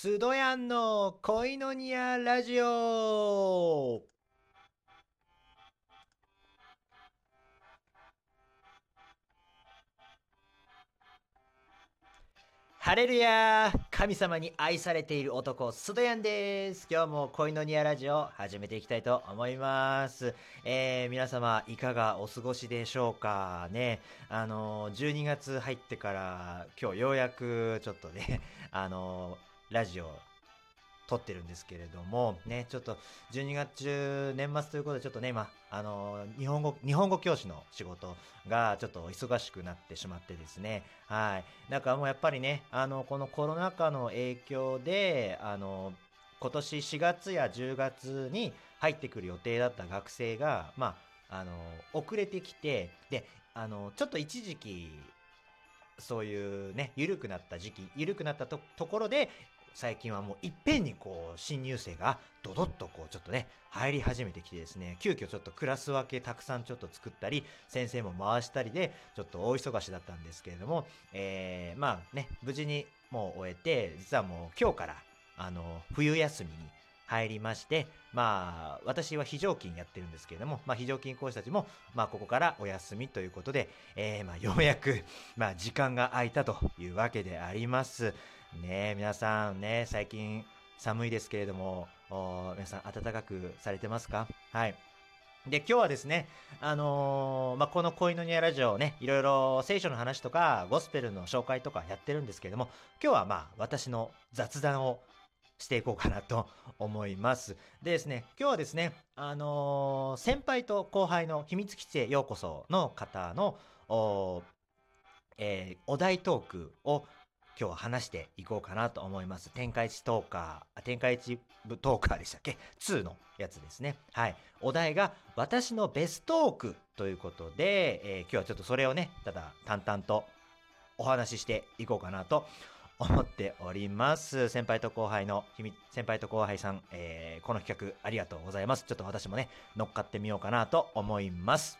スドヤンの恋のニアラジオハレルヤ神様に愛されている男、スドヤンです。今日も恋のニアラジオ始めていきたいと思います。えー、皆様いかがお過ごしでしょうか？ね。あの、12月入ってから今日ようやくちょっとね、あの、ラジオ撮ってるんですけれども、ね、ちょっと12月中、年末ということで、ちょっとね、今、あの、日本語、日本語教師の仕事がちょっと忙しくなってしまってですね、はい。だかもうやっぱりね、あの、このコロナ禍の影響で、あの、今年4月や10月に入ってくる予定だった学生が、まあ、あの、遅れてきて、で、あの、ちょっと一時期、そういうね、緩くなった時期、緩くなったところで、最近はもういっぺんにこう新入生がドドッとこうちょっとね入り始めてきてですね急遽ちょっとクラス分けたくさんちょっと作ったり先生も回したりでちょっと大忙しだったんですけれども、えー、まあね無事にもう終えて実はもう今日からあの冬休みに入りまして、まあ、私は非常勤やってるんですけれども、まあ、非常勤講師たちも、まあ、ここからお休みということで、えー、まあ、ようやく、まあ、時間が空いたというわけであります。ね皆さんね、最近寒いですけれども、皆さん暖かくされてますか？はい。で、今日はですね、あのー、まあ、この恋のニアラジオね、いろいろ聖書の話とか、ゴスペルの紹介とかやってるんですけれども、今日はまあ、私の雑談をしていこうかなと思います。でですね、今日はですね、あのー、先輩と後輩の秘密基地へようこその方の、お,、えー、お題トークを今日は話していこうかなと思います。天下一トーカー、天下一部トーカーでしたっけ ?2 のやつですね。はい。お題が私のベストークということで、えー、今日はちょっとそれをね、ただ淡々とお話ししていこうかなと思っております。先輩と後輩の秘密、先輩と後輩さん、えー、この企画ありがとうございます。ちょっと私もね、乗っかってみようかなと思います。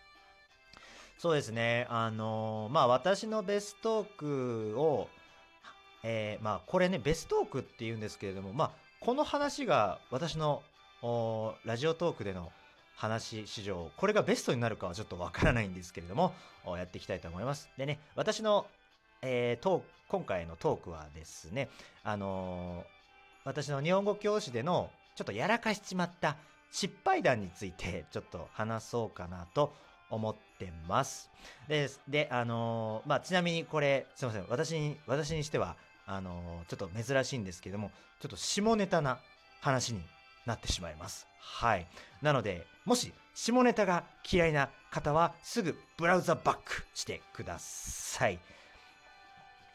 そうですね、あのー、まあ私のベストークをえー、まあこれねベストークっていうんですけれどもまあこの話が私のラジオトークでの話史上これがベストになるかはちょっとわからないんですけれどもやっていきたいと思いますでね私の、えー、トー今回のトークはですねあのー、私の日本語教師でのちょっとやらかしちまった失敗談についてちょっと話そうかなと思ってます。で、であのー、まあ、ちなみにこれ、すいません。私に、私にしては、あのちょっと珍しいんですけども、ちょっと下ネタな話になってしまいます。はい。なので、もし下ネタが嫌いな方は、すぐブラウザバックしてください。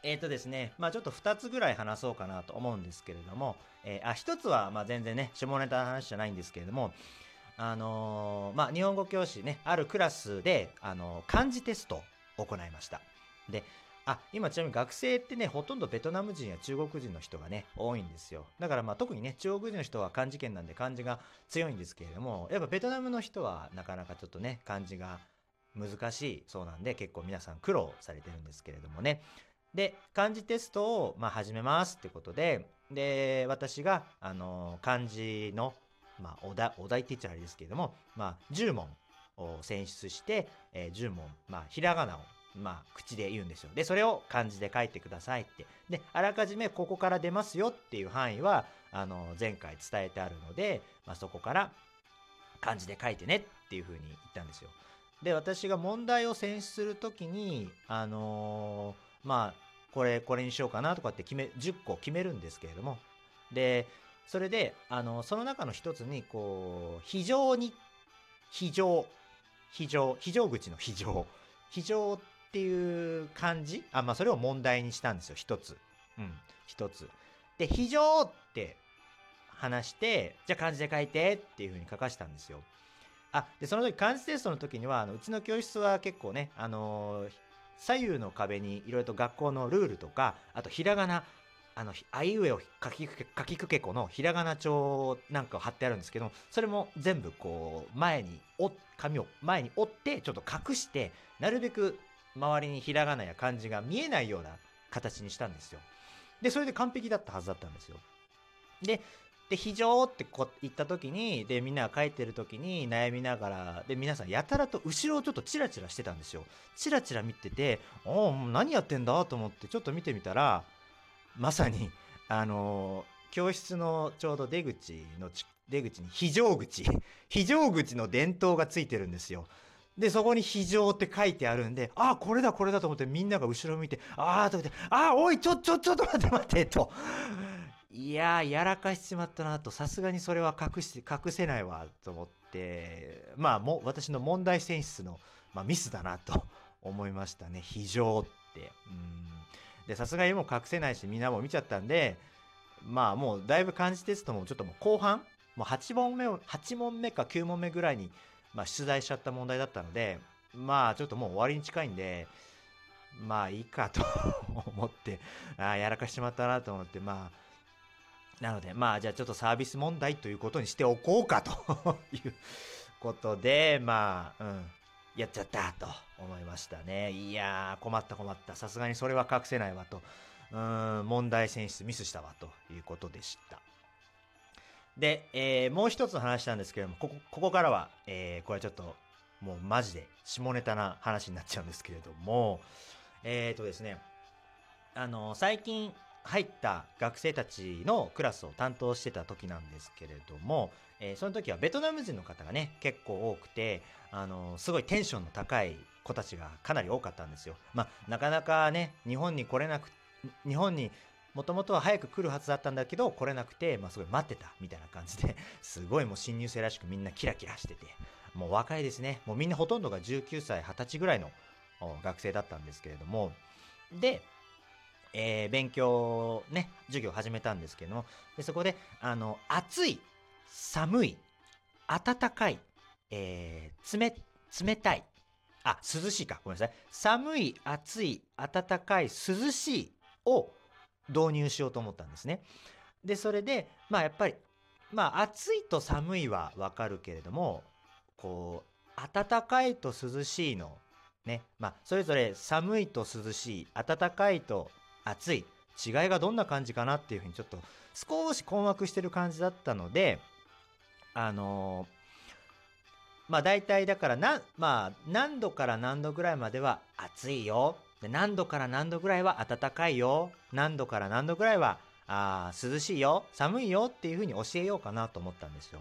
えっ、ー、とですね、まあちょっと2つぐらい話そうかなと思うんですけれども、えー、あ、1つはま全然ね、下ネタの話じゃないんですけれども、あのー、まあ日本語教師ね、あるクラスで、あの漢字テストを行いました。で、あ、今ちなみに学生ってね、ほとんどベトナム人や中国人の人がね、多いんですよ。だからまあ特にね、中国人の人は漢字圏なんで漢字が強いんですけれども、やっぱベトナムの人はなかなかちょっとね、漢字が難しいそうなんで、結構皆さん苦労されてるんですけれどもね。で、漢字テストをまあ始めますってことで、で、私が、あの漢字の、まあ、お題、お題って言っちゃあれですけれども、まあ、10問を選出して、えー、10問、まあ、ひらがなをまあ、口で言うんですよ。で、それを漢字で書いてくださいって。で、あらかじめここから出ますよっていう範囲は、あの、前回伝えてあるので、まあ、そこから漢字で書いてねっていうふうに言ったんですよ。で、私が問題を選出するときに、あのー、まあ、これ、これにしようかなとかって決め、10個決めるんですけれども、で、それで、あの、その中の一つに、こう、非常に、非常、非常、非常口の非常、非常っていう感じ？あ、まあそれを問題にしたんですよ、一つ。うん、一つ。で、非常って話して、じゃあ漢字で書いてっていう風に書かしたんですよ。あ、で、その時漢字テストの時には、あのうちの教室は結構ね、あのー、左右の壁にいろいろと学校のルールとか、あとひらがな、あの、あいうえを書き書きくけこのひらがな帳なんかを貼ってあるんですけど、それも全部こう、前に、紙を前に折って、ちょっと隠して、なるべく周りにひらがなや漢字が見えないような形にしたんですよ。で、それで完璧だったはずだったんですよ。でで非常ってこ言った時にでみんなが帰ってる時に悩みながらで皆さんやたらと後ろをちょっとチラチラしてたんですよチラチラ見てておお何やってんだと思ってちょっと見てみたらまさにあのー、教室のちょうど出口の出口に非常口非常口の電灯がついてるんですよで、そこに非常って書いてあるんで、ああ、これだ、これだと思ってみんなが後ろ向いて、ああ、と思って、ああ、おい、ちょ、ちょ、ちょっと待って待って、と。いやー、やらかしちまったなと、さすがにそれは隠して、隠せないわ、と思って、まあ、も、私の問題選出の、まあ、ミスだな、と思いましたね。非常って。うん。で、さすがにもう隠せないし、みんなも見ちゃったんで、まあ、もう、だいぶ漢字テストも、ちょっともう後半、もう8問目を、8問目か9問目ぐらいに、まあ、出題しちゃった問題だったので、まあ、ちょっともう終わりに近いんで、まあ、いいかと思って、ああ、やらかしちまったなと思って、まあ、なので、まあ、じゃあちょっとサービス問題ということにしておこうかということで、まあ、うん、やっちゃったと思いましたね。いやー、困った困った。さすがにそれは隠せないわと。うん、問題選出ミスしたわということでした。で、えー、もう一つの話なんですけれども、ここ、ここからは、えー、これはちょっと、もうマジで下ネタな話になっちゃうんですけれども、えっ、ー、とですね、あの、最近入った学生たちのクラスを担当してた時なんですけれども、えー、その時はベトナム人の方がね、結構多くて、あの、すごいテンションの高い子たちがかなり多かったんですよ。まあ、なかなかね、日本に来れなく、日本にもともとは早く来るはずだったんだけど、来れなくて、まあ、すごい待ってた、みたいな感じで、すごいもう新入生らしくみんなキラキラしてて、もう若いですね。もうみんなほとんどが19歳、20歳ぐらいの学生だったんですけれども、で、えー、勉強、ね、授業始めたんですけども、でそこで、あの、暑い、寒い、暖かい、えー、冷、冷たい、あ、涼しいか。ごめんなさい。寒い、暑い、暖かい、涼しいを導入しようと思ったんですね。で、それで、まあやっぱり、まあ暑いと寒いはわかるけれども、こう、暖かいと涼しいの、ね、まあそれぞれ寒いと涼しい、暖かいと暑い、違いがどんな感じかなっていうふうにちょっと少し困惑してる感じだったので、あのー、まあ大体だからな、まあ何度から何度ぐらいまでは暑いよで何度から何度ぐらいは暖かいよ。何度から何度ぐらいはあ涼しいよ。寒いよっていう風に教えようかなと思ったんですよ。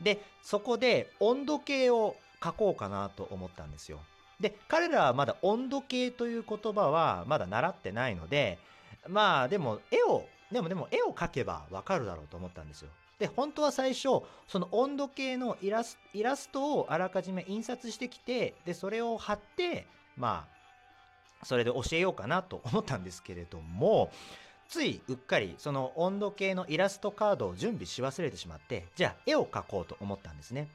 で、そこで温度計を書こうかなと思ったんですよ。で、彼らはまだ温度計という言葉はまだ習ってないので、まあでも絵を、でもでも絵を描けばわかるだろうと思ったんですよ。で、本当は最初、その温度計のイラスイラストをあらかじめ印刷してきて、で、それを貼って、まあ、それで教えようかなと思ったんですけれども、ついうっかりその温度計のイラストカードを準備し忘れてしまって、じゃあ絵を描こうと思ったんですね。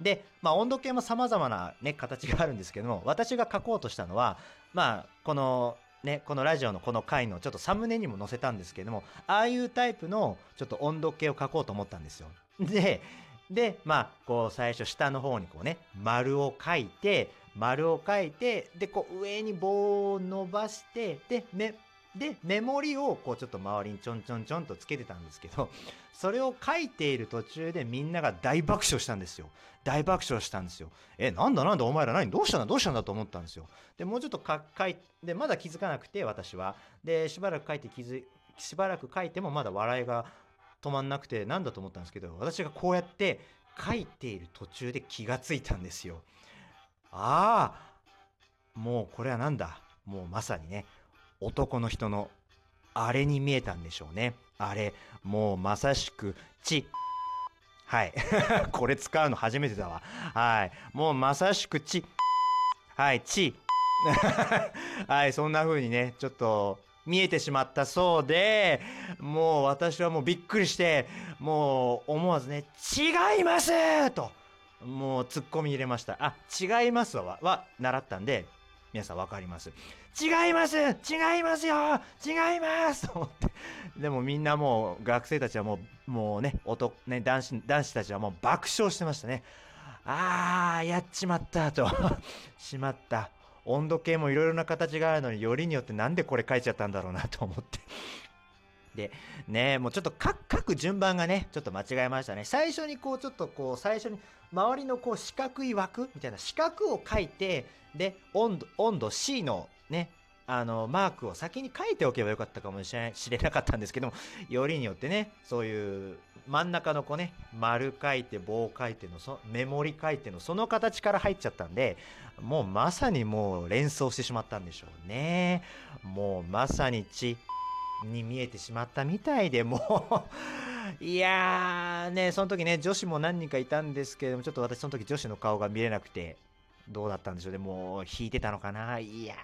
で、まあ温度計も様々なね、形があるんですけども、私が描こうとしたのは、まあこのね、このラジオのこの回のちょっとサムネにも載せたんですけども、ああいうタイプのちょっと温度計を描こうと思ったんですよ。で、で、まあ、こう最初下の方にこうね、丸を書いて、丸を書いて、で、こう上に棒を伸ばして、で、め、で、メモリをこうちょっと周りにちょんちょんちょんとつけてたんですけど、それを書いている途中でみんなが大爆笑したんですよ。大爆笑したんですよ。え、なんだなんだお前ら何？どうしたんだどうしたんだと思ったんですよ。で、もうちょっと書いて、まだ気づかなくて私は。で、しばらく書いて気づしばらく書いてもまだ笑いが止まんなくてなんだと思ったんですけど、私がこうやって書いている途中で気がついたんですよ。ああもうこれはなんだ？もうまさにね男の人のあれに見えたんでしょうね。あれもうまさしくちはい。これ使うの初めてだわ。はい。もうまさしくちはいち はいそんな風にねちょっと見えてしまったそうでもう私はもうびっくりしてもう思わずね違います！と。もうツッコミ入れました。あ、違いますわ、は、習ったんで、皆さんわかります。違います違いますよ違いますと 思って。でもみんなもう、学生たちはもう、もうね、男、ね、男子、男子たちはもう爆笑してましたね。あー、やっちまったと。しまった。温度計もいろいろな形があるのに、よりによってなんでこれ書いちゃったんだろうなと思って。で、ね、もうちょっと書く順番がね、ちょっと間違えましたね。最初にこう、ちょっとこう、最初に、周りのこう、四角い枠みたいな四角を書いて、で、温度、温度 C のね、あの、マークを先に書いておけばよかったかもしれなかったんですけども、よりによってね、そういう、真ん中のこうね、丸書いて棒書いてのそ、メモリ書いての、その形から入っちゃったんで、もうまさにもう連想してしまったんでしょうね。もうまさに血に見えてしまったみたいで、もう いやーね、その時ね、女子も何人かいたんですけれども、ちょっと私その時女子の顔が見れなくて、どうだったんでしょうね。もう引いてたのかないや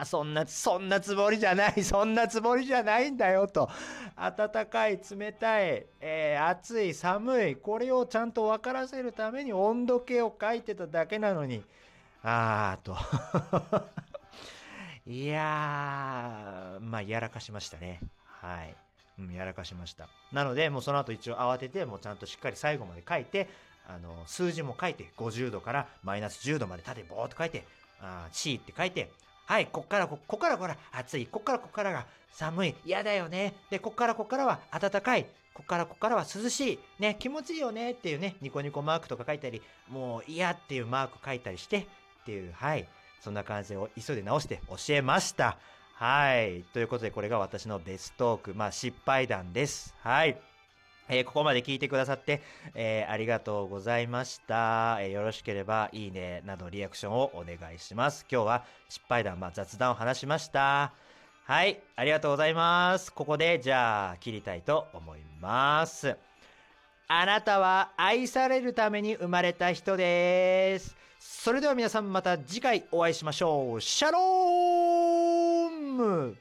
ー、そんな、そんなつもりじゃない、そんなつもりじゃないんだよと。暖かい、冷たい、えー、暑い、寒い、これをちゃんと分からせるために温度計を書いてただけなのに、あーと。いやー、まあ、やらかしましたね。はい。うん、やらかしました。なので、もうその後一応慌てて、もうちゃんとしっかり最後まで書いて、あの、数字も書いて、50度からマイナス10度まで縦ボーっと書いて、あ C って書いて、はい、こっからこ、こっからこら、暑い、こっからこっからが寒い、嫌だよね。で、こっからこっからは暖かい、こっからこっからは涼しい、ね、気持ちいいよねっていうね、ニコニコマークとか書いたり、もう嫌っていうマーク書いたりして、っていう、はい。そんな感じを急いで直して教えました。はい。ということで、これが私のベストーク、まあ、失敗談です。はい。えー、ここまで聞いてくださって、えー、ありがとうございました、えー、よろしければ、いいねなどリアクションをお願いします。今日は失敗談、まあ、雑談を話しました。はい、ありがとうございます。ここで、じゃあ、切りたいと思います。あなたは愛されるために生まれた人です。それでは皆さんまた次回お会いしましょう。シャローム